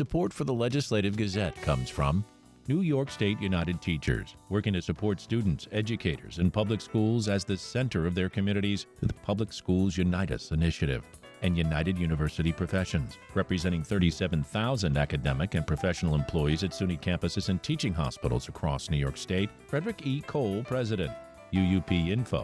Support for the Legislative Gazette comes from New York State United Teachers, working to support students, educators, and public schools as the center of their communities through the Public Schools Unite Us initiative. And United University Professions, representing 37,000 academic and professional employees at SUNY campuses and teaching hospitals across New York State. Frederick E. Cole, President. UUPinfo.org.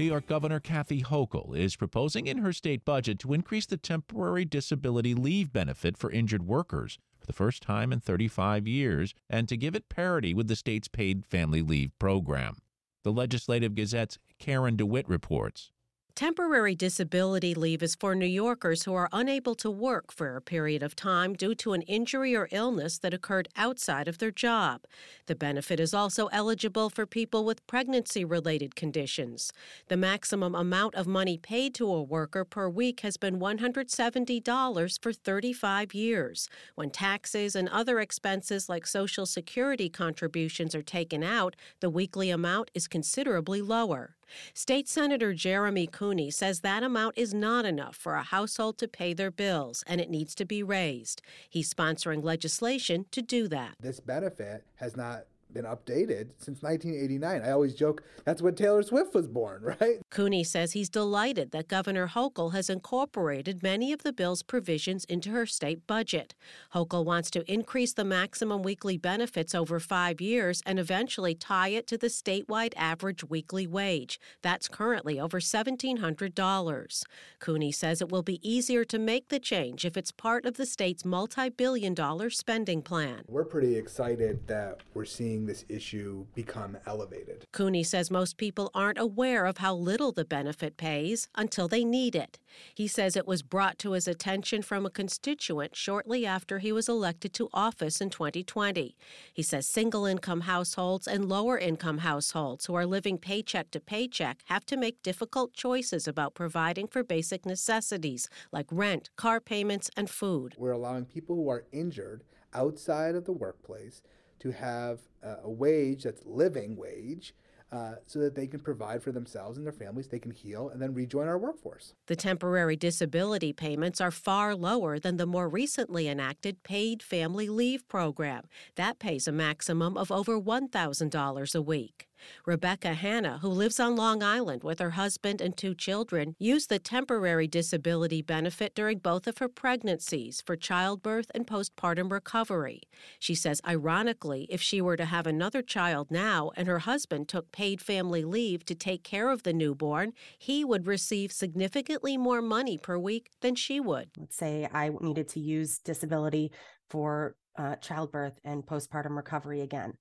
New York Governor Kathy Hochul is proposing in her state budget to increase the temporary disability leave benefit for injured workers for the first time in 35 years and to give it parity with the state's paid family leave program. The Legislative Gazette's Karen DeWitt reports. Temporary disability leave is for New Yorkers who are unable to work for a period of time due to an injury or illness that occurred outside of their job. The benefit is also eligible for people with pregnancy related conditions. The maximum amount of money paid to a worker per week has been $170 for 35 years. When taxes and other expenses like Social Security contributions are taken out, the weekly amount is considerably lower. State Senator Jeremy Cooney says that amount is not enough for a household to pay their bills and it needs to be raised. He's sponsoring legislation to do that. This benefit has not been updated since 1989. I always joke that's when Taylor Swift was born, right? Cooney says he's delighted that Governor Hochul has incorporated many of the bill's provisions into her state budget. Hochul wants to increase the maximum weekly benefits over five years and eventually tie it to the statewide average weekly wage. That's currently over $1,700. Cooney says it will be easier to make the change if it's part of the state's multi billion dollar spending plan. We're pretty excited that we're seeing seeing this issue become elevated. Cooney says most people aren't aware of how little the benefit pays until they need it. He says it was brought to his attention from a constituent shortly after he was elected to office in 2020. He says single income households and lower income households who are living paycheck to paycheck have to make difficult choices about providing for basic necessities like rent, car payments, and food. We're allowing people who are injured outside of the workplace to have a wage that's living wage uh, so that they can provide for themselves and their families, they can heal, and then rejoin our workforce. The temporary disability payments are far lower than the more recently enacted paid family leave program. That pays a maximum of over $1,000 a week. Rebecca Hanna, who lives on Long Island with her husband and two children, used the temporary disability benefit during both of her pregnancies for childbirth and postpartum recovery. She says, ironically, if she were to have another child now and her husband took paid family leave to take care of the newborn, he would receive significantly more money per week than she would. Let's say I needed to use disability for uh, childbirth and postpartum recovery again.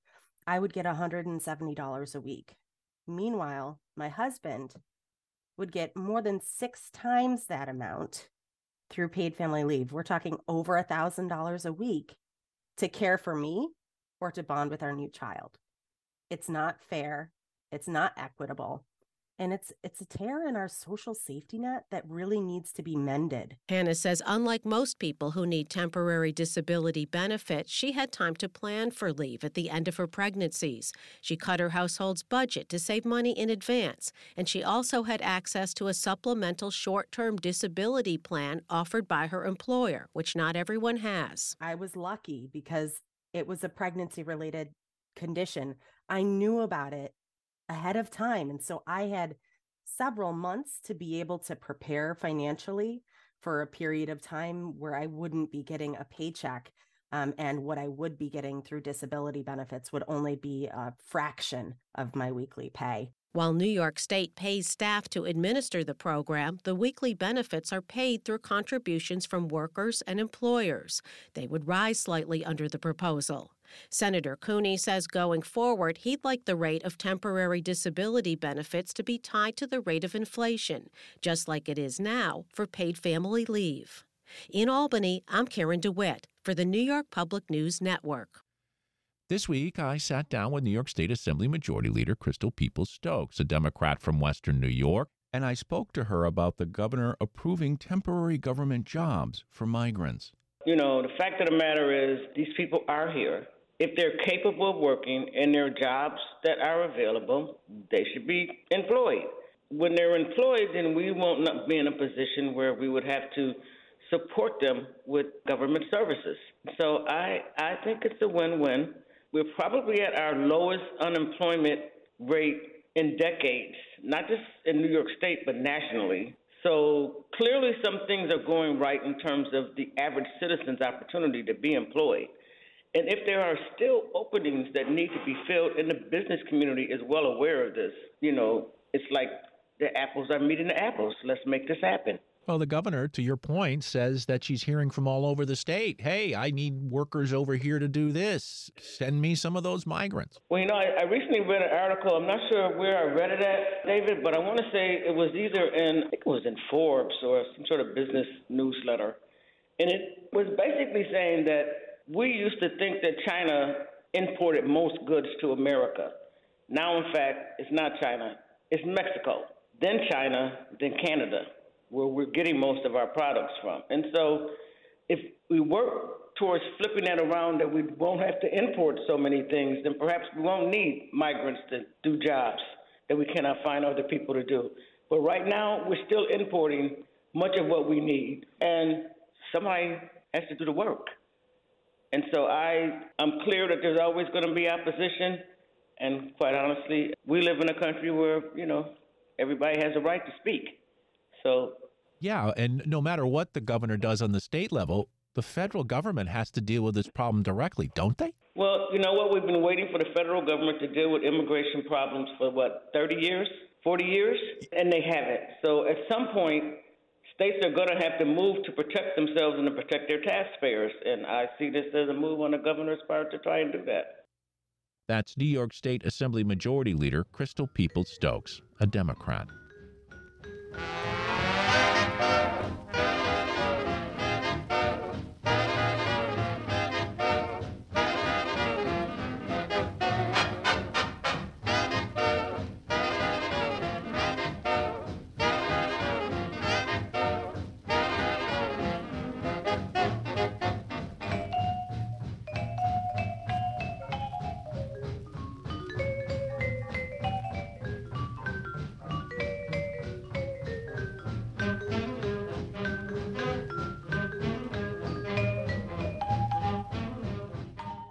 I would get $170 a week. Meanwhile, my husband would get more than six times that amount through paid family leave. We're talking over a $1,000 a week to care for me or to bond with our new child. It's not fair. It's not equitable and it's it's a tear in our social safety net that really needs to be mended. Hannah says unlike most people who need temporary disability benefits, she had time to plan for leave at the end of her pregnancies. She cut her household's budget to save money in advance, and she also had access to a supplemental short-term disability plan offered by her employer, which not everyone has. I was lucky because it was a pregnancy related condition. I knew about it ahead of time. And so I had several months to be able to prepare financially for a period of time where I wouldn't be getting a paycheck. Um, and what I would be getting through disability benefits would only be a fraction of my weekly pay. While New York State pays staff to administer the program, the weekly benefits are paid through contributions from workers and employers. They would rise slightly under the proposal. Senator Cooney says going forward, he'd like the rate of temporary disability benefits to be tied to the rate of inflation, just like it is now for paid family leave. In Albany, I'm Karen DeWitt for the New York Public News Network. This week, I sat down with New York State Assembly Majority Leader Crystal Peoples Stokes, a Democrat from Western New York, and I spoke to her about the governor approving temporary government jobs for migrants. You know, the fact of the matter is, these people are here if they're capable of working and there are jobs that are available, they should be employed. When they're employed, then we won't be in a position where we would have to support them with government services. So I, I think it's a win-win. We're probably at our lowest unemployment rate in decades, not just in New York State, but nationally. So clearly, some things are going right in terms of the average citizen's opportunity to be employed. And if there are still openings that need to be filled, and the business community is well aware of this, you know, it's like the apples are meeting the apples. Let's make this happen. Well, the governor, to your point, says that she's hearing from all over the state. Hey, I need workers over here to do this. Send me some of those migrants. Well, you know, I, I recently read an article. I'm not sure where I read it at, David, but I want to say it was either in, I think it was in Forbes or some sort of business newsletter. And it was basically saying that we used to think that China imported most goods to America. Now, in fact, it's not China, it's Mexico, then China, then Canada where we're getting most of our products from. And so if we work towards flipping that around that we won't have to import so many things, then perhaps we won't need migrants to do jobs that we cannot find other people to do. But right now, we're still importing much of what we need, and somebody has to do the work. And so I, I'm clear that there's always going to be opposition, and quite honestly, we live in a country where you know everybody has a right to speak. So, yeah, and no matter what the governor does on the state level, the federal government has to deal with this problem directly, don't they? Well, you know what? We've been waiting for the federal government to deal with immigration problems for what, 30 years, 40 years? And they haven't. So at some point, states are going to have to move to protect themselves and to protect their taxpayers. And I see this as a move on the governor's part to try and do that. That's New York State Assembly Majority Leader Crystal Peoples Stokes, a Democrat.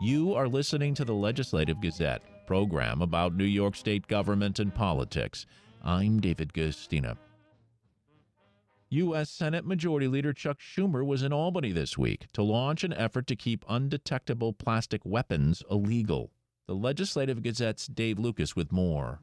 You are listening to the Legislative Gazette, program about New York State government and politics. I'm David Guistina. U.S. Senate Majority Leader Chuck Schumer was in Albany this week to launch an effort to keep undetectable plastic weapons illegal. The Legislative Gazette's Dave Lucas with more.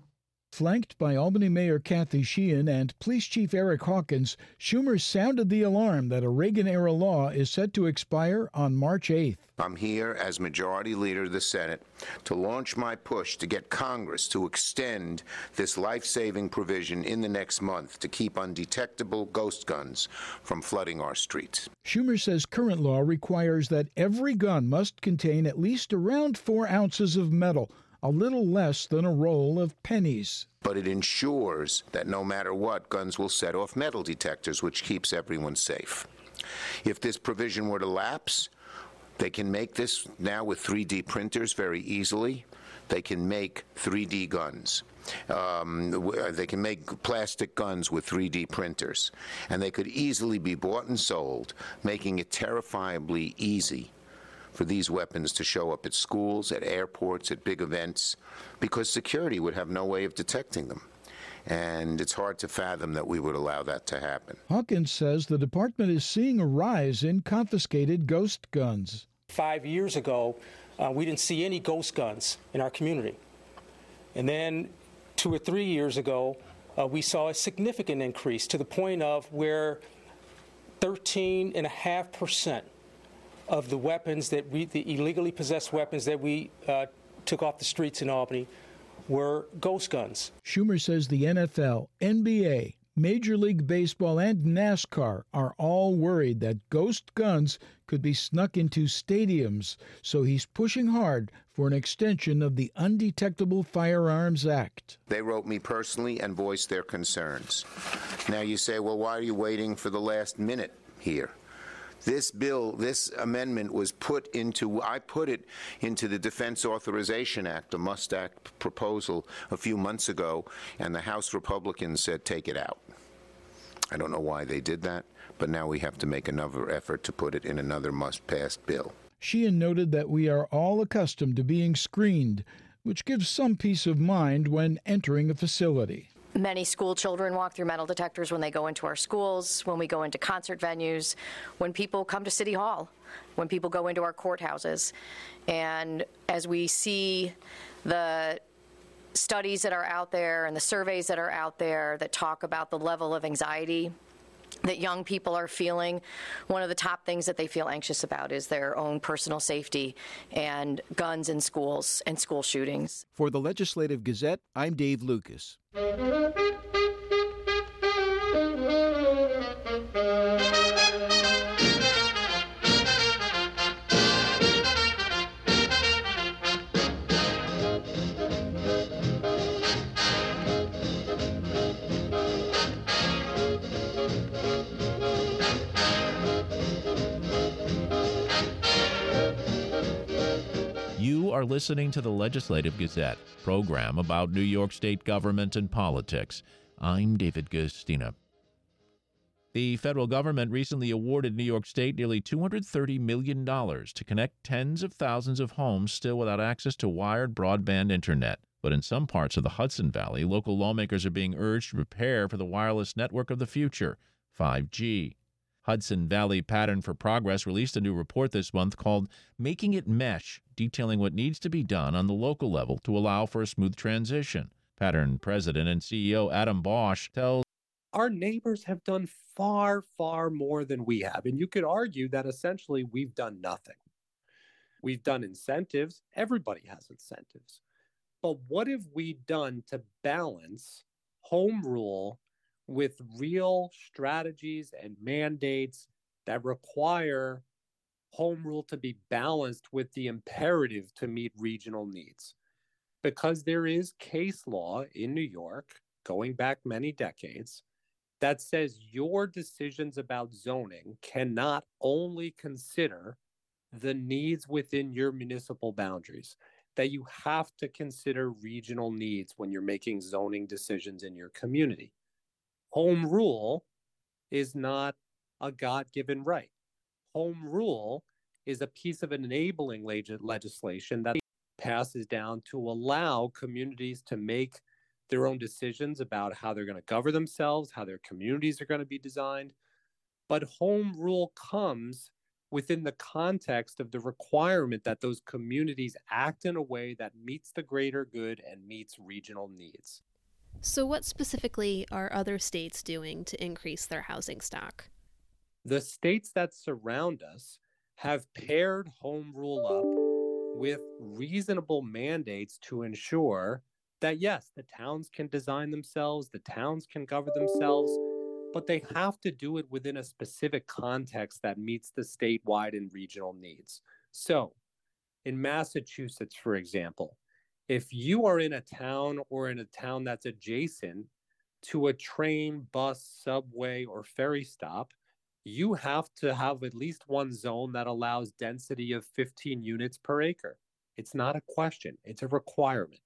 Flanked by Albany Mayor Kathy Sheehan and Police Chief Eric Hawkins, Schumer sounded the alarm that a Reagan era law is set to expire on March 8th. I'm here as Majority Leader of the Senate to launch my push to get Congress to extend this life saving provision in the next month to keep undetectable ghost guns from flooding our streets. Schumer says current law requires that every gun must contain at least around four ounces of metal a little less than a roll of pennies. But it ensures that no matter what, guns will set off metal detectors, which keeps everyone safe. If this provision were to lapse, they can make this now with 3D printers very easily. They can make 3D guns. Um, they can make plastic guns with 3D printers, and they could easily be bought and sold, making it terrifyingly easy for these weapons to show up at schools, at airports, at big events, because security would have no way of detecting them. And it's hard to fathom that we would allow that to happen. Hawkins says the department is seeing a rise in confiscated ghost guns. Five years ago, uh, we didn't see any ghost guns in our community. And then two or three years ago, uh, we saw a significant increase to the point of where 13.5 percent of the weapons that we, the illegally possessed weapons that we uh, took off the streets in Albany, were ghost guns. Schumer says the NFL, NBA, Major League Baseball, and NASCAR are all worried that ghost guns could be snuck into stadiums, so he's pushing hard for an extension of the Undetectable Firearms Act. They wrote me personally and voiced their concerns. Now you say, well, why are you waiting for the last minute here? This bill, this amendment was put into, I put it into the Defense Authorization Act, a Must Act proposal a few months ago, and the House Republicans said take it out. I don't know why they did that, but now we have to make another effort to put it in another must pass bill. Sheehan noted that we are all accustomed to being screened, which gives some peace of mind when entering a facility. Many school children walk through metal detectors when they go into our schools, when we go into concert venues, when people come to City Hall, when people go into our courthouses. And as we see the studies that are out there and the surveys that are out there that talk about the level of anxiety that young people are feeling. One of the top things that they feel anxious about is their own personal safety and guns in schools and school shootings. For the Legislative Gazette, I'm Dave Lucas. Are listening to the Legislative Gazette, program about New York State government and politics. I'm David Guistina. The federal government recently awarded New York State nearly $230 million to connect tens of thousands of homes still without access to wired broadband internet. But in some parts of the Hudson Valley, local lawmakers are being urged to prepare for the wireless network of the future, 5G. Hudson Valley Pattern for Progress released a new report this month called Making It Mesh, detailing what needs to be done on the local level to allow for a smooth transition. Pattern president and CEO Adam Bosch tells Our neighbors have done far, far more than we have. And you could argue that essentially we've done nothing. We've done incentives, everybody has incentives. But what have we done to balance home rule with real strategies and mandates that require home rule to be balanced with the imperative to meet regional needs. Because there is case law in New York going back many decades that says your decisions about zoning cannot only consider the needs within your municipal boundaries, that you have to consider regional needs when you're making zoning decisions in your community home rule is not a God given right. Home rule is a piece of enabling legislation that passes down to allow communities to make their own decisions about how they're going to govern themselves, how their communities are going to be designed. But home rule comes within the context of the requirement that those communities act in a way that meets the greater good and meets regional needs. So, what specifically are other states doing to increase their housing stock? The states that surround us have paired home rule up with reasonable mandates to ensure that, yes, the towns can design themselves, the towns can govern themselves, but they have to do it within a specific context that meets the statewide and regional needs. So, in Massachusetts, for example, if you are in a town or in a town that's adjacent to a train, bus, subway, or ferry stop, you have to have at least one zone that allows density of 15 units per acre. It's not a question, it's a requirement.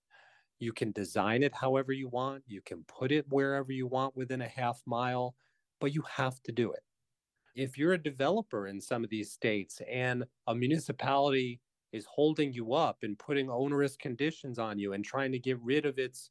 You can design it however you want, you can put it wherever you want within a half mile, but you have to do it. If you're a developer in some of these states and a municipality is holding you up and putting onerous conditions on you and trying to get rid of its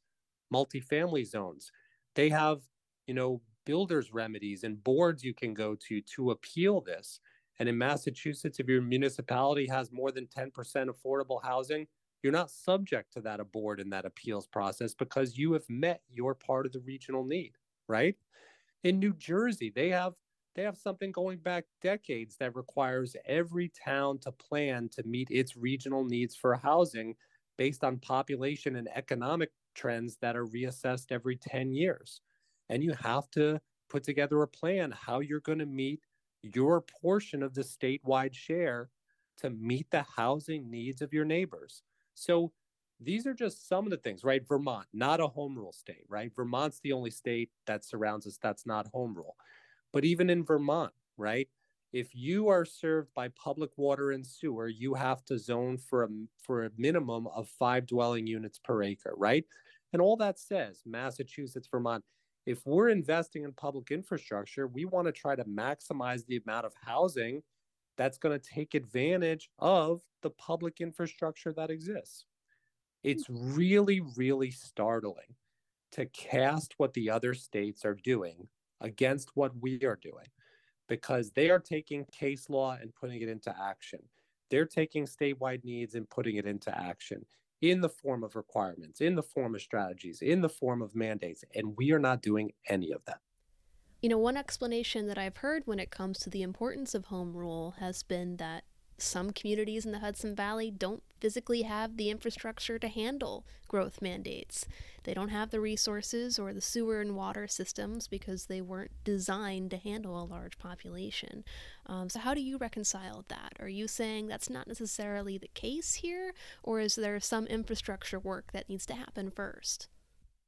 multifamily zones. They have, you know, builders remedies and boards you can go to to appeal this. And in Massachusetts, if your municipality has more than 10% affordable housing, you're not subject to that board and that appeals process because you have met your part of the regional need, right? In New Jersey, they have they have something going back decades that requires every town to plan to meet its regional needs for housing based on population and economic trends that are reassessed every 10 years. And you have to put together a plan how you're going to meet your portion of the statewide share to meet the housing needs of your neighbors. So these are just some of the things, right? Vermont, not a home rule state, right? Vermont's the only state that surrounds us that's not home rule. But even in Vermont, right? if you are served by public water and sewer, you have to zone for a for a minimum of five dwelling units per acre, right? And all that says, Massachusetts, Vermont, if we're investing in public infrastructure, we want to try to maximize the amount of housing that's going to take advantage of the public infrastructure that exists. It's really, really startling to cast what the other states are doing against what we are doing because they are taking case law and putting it into action. They're taking statewide needs and putting it into action in the form of requirements, in the form of strategies, in the form of mandates, and we are not doing any of that. You know, one explanation that I've heard when it comes to the importance of home rule has been that some communities in the Hudson Valley don't physically have the infrastructure to handle growth mandates. They don't have the resources or the sewer and water systems because they weren't designed to handle a large population. Um, so, how do you reconcile that? Are you saying that's not necessarily the case here, or is there some infrastructure work that needs to happen first?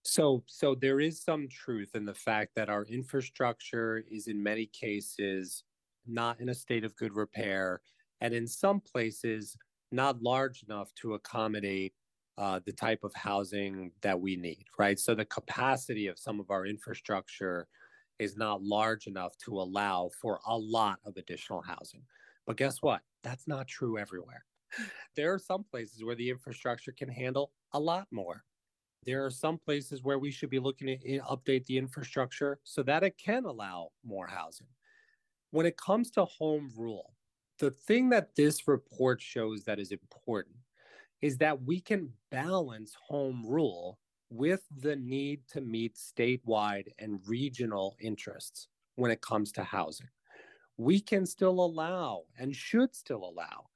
So, so there is some truth in the fact that our infrastructure is in many cases not in a state of good repair and in some places not large enough to accommodate uh, the type of housing that we need, right? So the capacity of some of our infrastructure is not large enough to allow for a lot of additional housing. But guess what? That's not true everywhere. There are some places where the infrastructure can handle a lot more. There are some places where we should be looking to eh, update the infrastructure so that it can allow more housing. When it comes to home rule, the thing that this report shows that is important is that we can balance home rule with the need to meet statewide and regional interests when it comes to housing. We can still allow and should still allow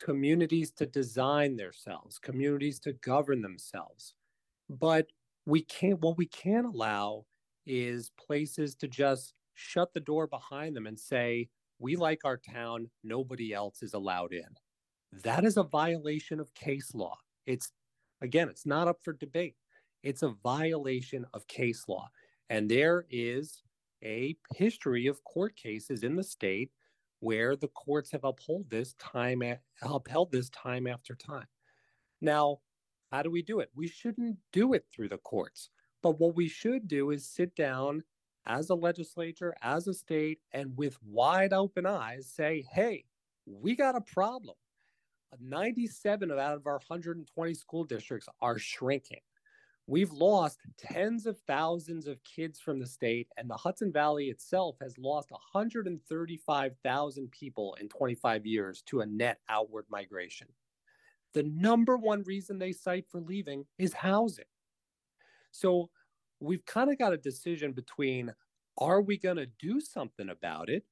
communities to design themselves, communities to govern themselves. But we can't, what we can't allow is places to just shut the door behind them and say, we like our town, nobody else is allowed in. That is a violation of case law. It's, again, it's not up for debate. It's a violation of case law. And there is a history of court cases in the state where the courts have upheld this time upheld this time after time. Now, how do we do it? We shouldn't do it through the courts. But what we should do is sit down as a legislature, as a state, and with wide open eyes say, hey, we got a problem. 97 out of our 120 school districts are shrinking. We've lost tens of thousands of kids from the state, and the Hudson Valley itself has lost 135,000 people in 25 years to a net outward migration. The number one reason they cite for leaving is housing. So we've kind of got a decision between are we going to do something about it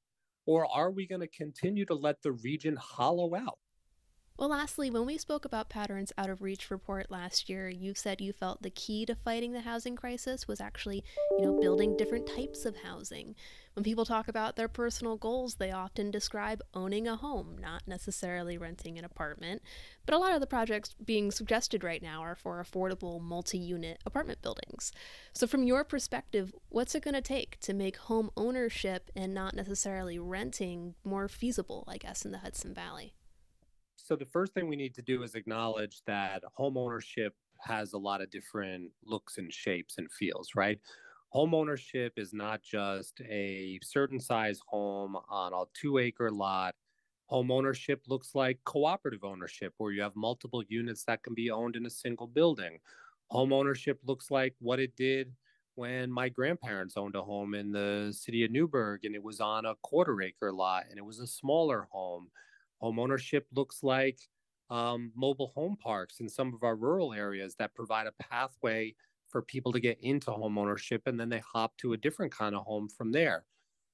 or are we going to continue to let the region hollow out? Well, lastly, when we spoke about Pattern's Out of Reach report last year, you said you felt the key to fighting the housing crisis was actually, you know, building different types of housing. When people talk about their personal goals, they often describe owning a home, not necessarily renting an apartment. But a lot of the projects being suggested right now are for affordable multi unit apartment buildings. So, from your perspective, what's it going to take to make home ownership and not necessarily renting more feasible, I guess, in the Hudson Valley? So the first thing we need to do is acknowledge that home ownership has a lot of different looks and shapes and feels, right? Home ownership is not just a certain size home on a two acre lot. Home ownership looks like cooperative ownership, where you have multiple units that can be owned in a single building. Home ownership looks like what it did when my grandparents owned a home in the city of Newburgh and it was on a quarter acre lot and it was a smaller home Home ownership looks like um, mobile home parks in some of our rural areas that provide a pathway for people to get into home ownership and then they hop to a different kind of home from there.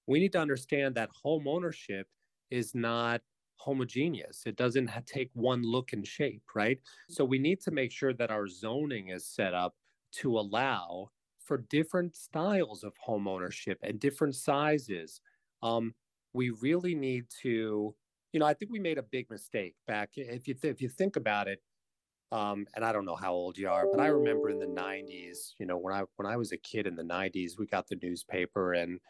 We need to understand that home ownership is not homogeneous. It doesn't take one look and shape, right? So we need to make sure that our zoning is set up to allow for different styles of home ownership and different sizes. Um, we really need to you know, I think we made a big mistake back. If you th- if you think about it, um, and I don't know how old you are, but I remember in the '90s, you know, when I when I was a kid in the '90s, we got the newspaper, and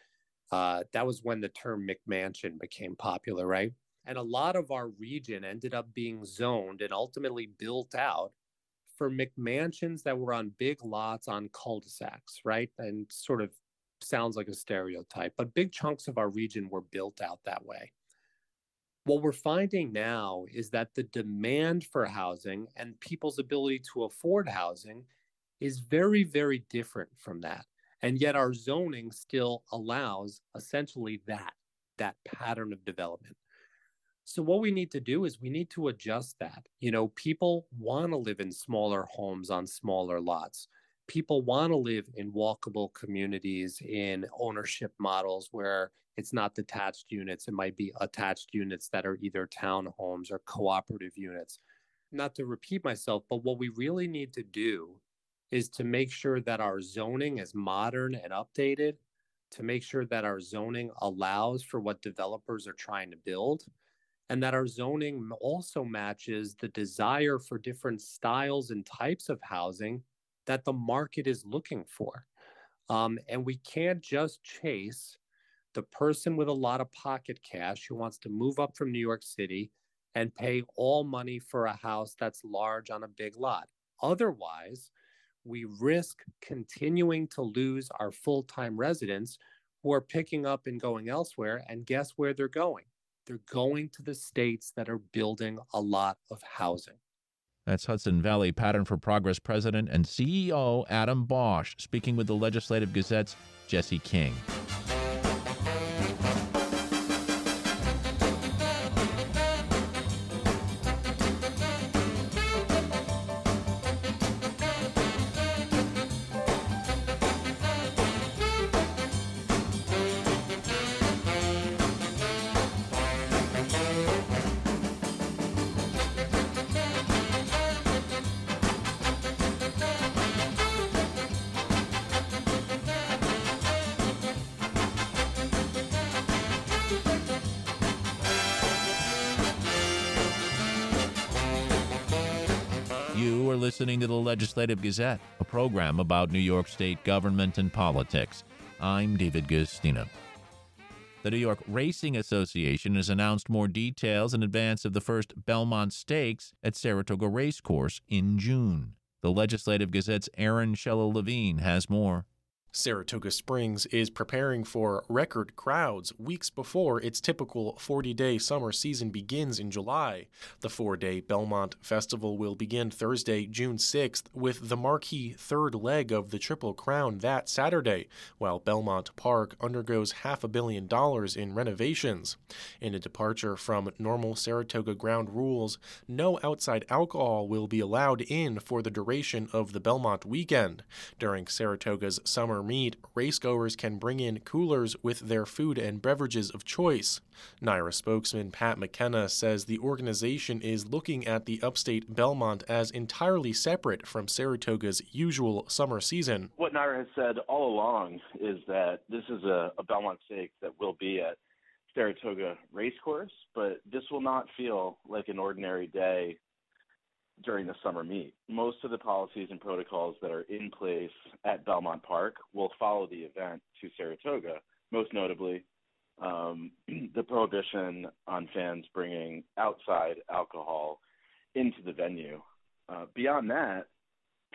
Uh, that was when the term McMansion became popular, right? And a lot of our region ended up being zoned and ultimately built out for McMansions that were on big lots on cul-de-sacs, right? And sort of sounds like a stereotype, but big chunks of our region were built out that way. What we're finding now is that the demand for housing and people's ability to afford housing is very, very different from that. And yet our zoning still allows essentially that, that pattern of development. So what we need to do is we need to adjust that. You know, people want to live in smaller homes on smaller lots. People want to live in walkable communities in ownership models where it's not detached units, it might be attached units that are either townhomes or cooperative units. Not to repeat myself, but what we really need to do is to make sure that our zoning is modern and updated, to make sure that our zoning allows for what developers are trying to build, and that our zoning also matches the desire for different styles and types of housing that the market is looking for. Um, and we can't just chase the person with a lot of pocket cash who wants to move up from New York City and pay all money for a house that's large on a big lot. Otherwise, we risk continuing to lose our full time residents who are picking up and going elsewhere. And guess where they're going? They're going to the states that are building a lot of housing. That's Hudson Valley Pattern for Progress President and CEO Adam Bosch speaking with the Legislative Gazette's Jesse King. To the Legislative Gazette, a program about New York State government and politics. I'm David Guistina. The New York Racing Association has announced more details in advance of the first Belmont Stakes at Saratoga Racecourse in June. The Legislative Gazette's Aaron Shellow Levine has more. Saratoga Springs is preparing for record crowds weeks before its typical 40 day summer season begins in July. The four day Belmont Festival will begin Thursday, June 6th, with the marquee third leg of the Triple Crown that Saturday, while Belmont Park undergoes half a billion dollars in renovations. In a departure from normal Saratoga ground rules, no outside alcohol will be allowed in for the duration of the Belmont weekend. During Saratoga's summer meet, racegoers can bring in coolers with their food and beverages of choice. NYRA spokesman Pat McKenna says the organization is looking at the upstate Belmont as entirely separate from Saratoga's usual summer season. What NYRA has said all along is that this is a, a Belmont Stakes that will be at Saratoga Racecourse, but this will not feel like an ordinary day during the summer meet. Most of the policies and protocols that are in place at Belmont Park will follow the event to Saratoga, most notably um, the prohibition on fans bringing outside alcohol into the venue. Uh, beyond that,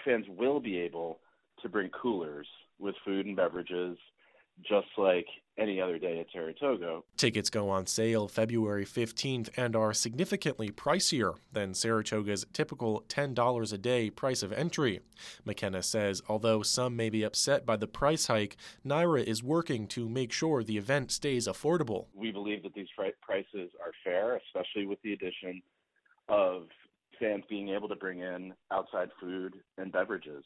fans will be able to bring coolers with food and beverages just like any other day at Saratoga. Tickets go on sale February 15th and are significantly pricier than Saratoga's typical $10 a day price of entry. McKenna says although some may be upset by the price hike, NYRA is working to make sure the event stays affordable. We believe that these prices are fair, especially with the addition of fans being able to bring in outside food and beverages.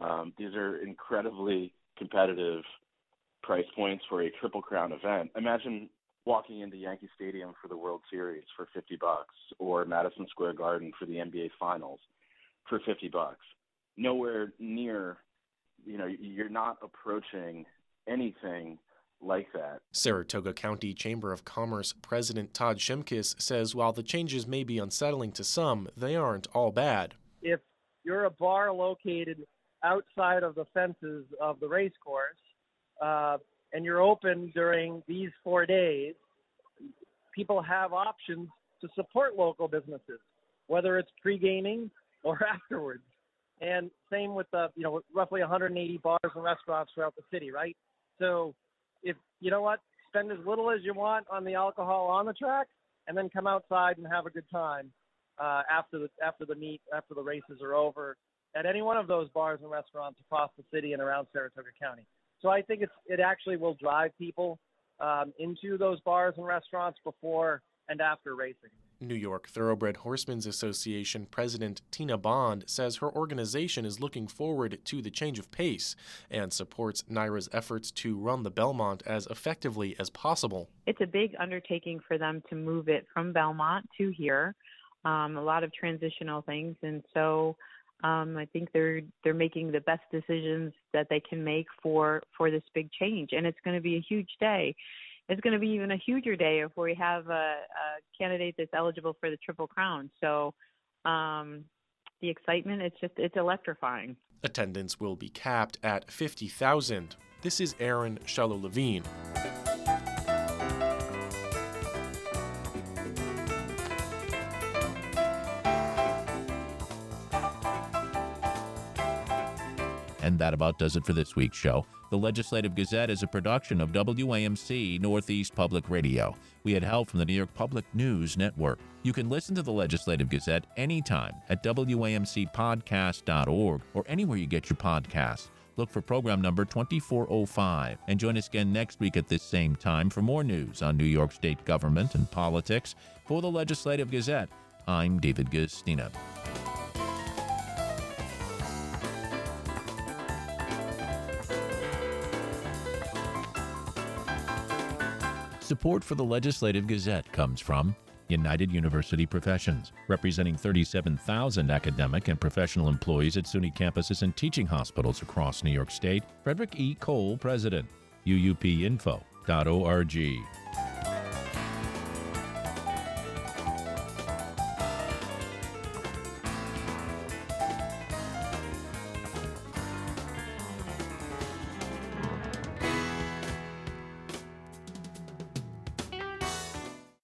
Um, these are incredibly competitive price points for a triple crown event. Imagine walking into Yankee Stadium for the World Series for 50 bucks or Madison Square Garden for the NBA Finals for 50 bucks. Nowhere near, you know, you're not approaching anything like that. Saratoga County Chamber of Commerce President Todd Shimkus says while the changes may be unsettling to some, they aren't all bad. If you're a bar located outside of the fences of the race course, uh, and you're open during these four days, people have options to support local businesses, whether it's pre-gaming or afterwards. And same with the, you know, roughly 180 bars and restaurants throughout the city, right? So if, you know what, spend as little as you want on the alcohol on the track and then come outside and have a good time uh, after the after the meet after the races are over at any one of those bars and restaurants across the city and around Saratoga County. So I think it's it actually will drive people um, into those bars and restaurants before and after racing. New York Thoroughbred Horsemen's Association President Tina Bond says her organization is looking forward to the change of pace and supports NYRA's efforts to run the Belmont as effectively as possible. It's a big undertaking for them to move it from Belmont to here. Um, a lot of transitional things, and so um, I think they're they're making the best decisions that they can make for for this big change, and it's going to be a huge day it's going to be even a huger day if we have a, a candidate that's eligible for the Triple Crown. So um, the excitement, it's just, it's electrifying. Attendance will be capped at 50,000. This is Aaron Shellow Levine. And that about does it for this week's show. The Legislative Gazette is a production of WAMC Northeast Public Radio. We had help from the New York Public News Network. You can listen to the Legislative Gazette anytime at WAMCpodcast.org or anywhere you get your podcasts. Look for program number 2405 and join us again next week at this same time for more news on New York State government and politics. For the Legislative Gazette, I'm David Guistina. Support for the Legislative Gazette comes from United University Professions, representing 37,000 academic and professional employees at SUNY campuses and teaching hospitals across New York State. Frederick E. Cole, President. UUPinfo.org.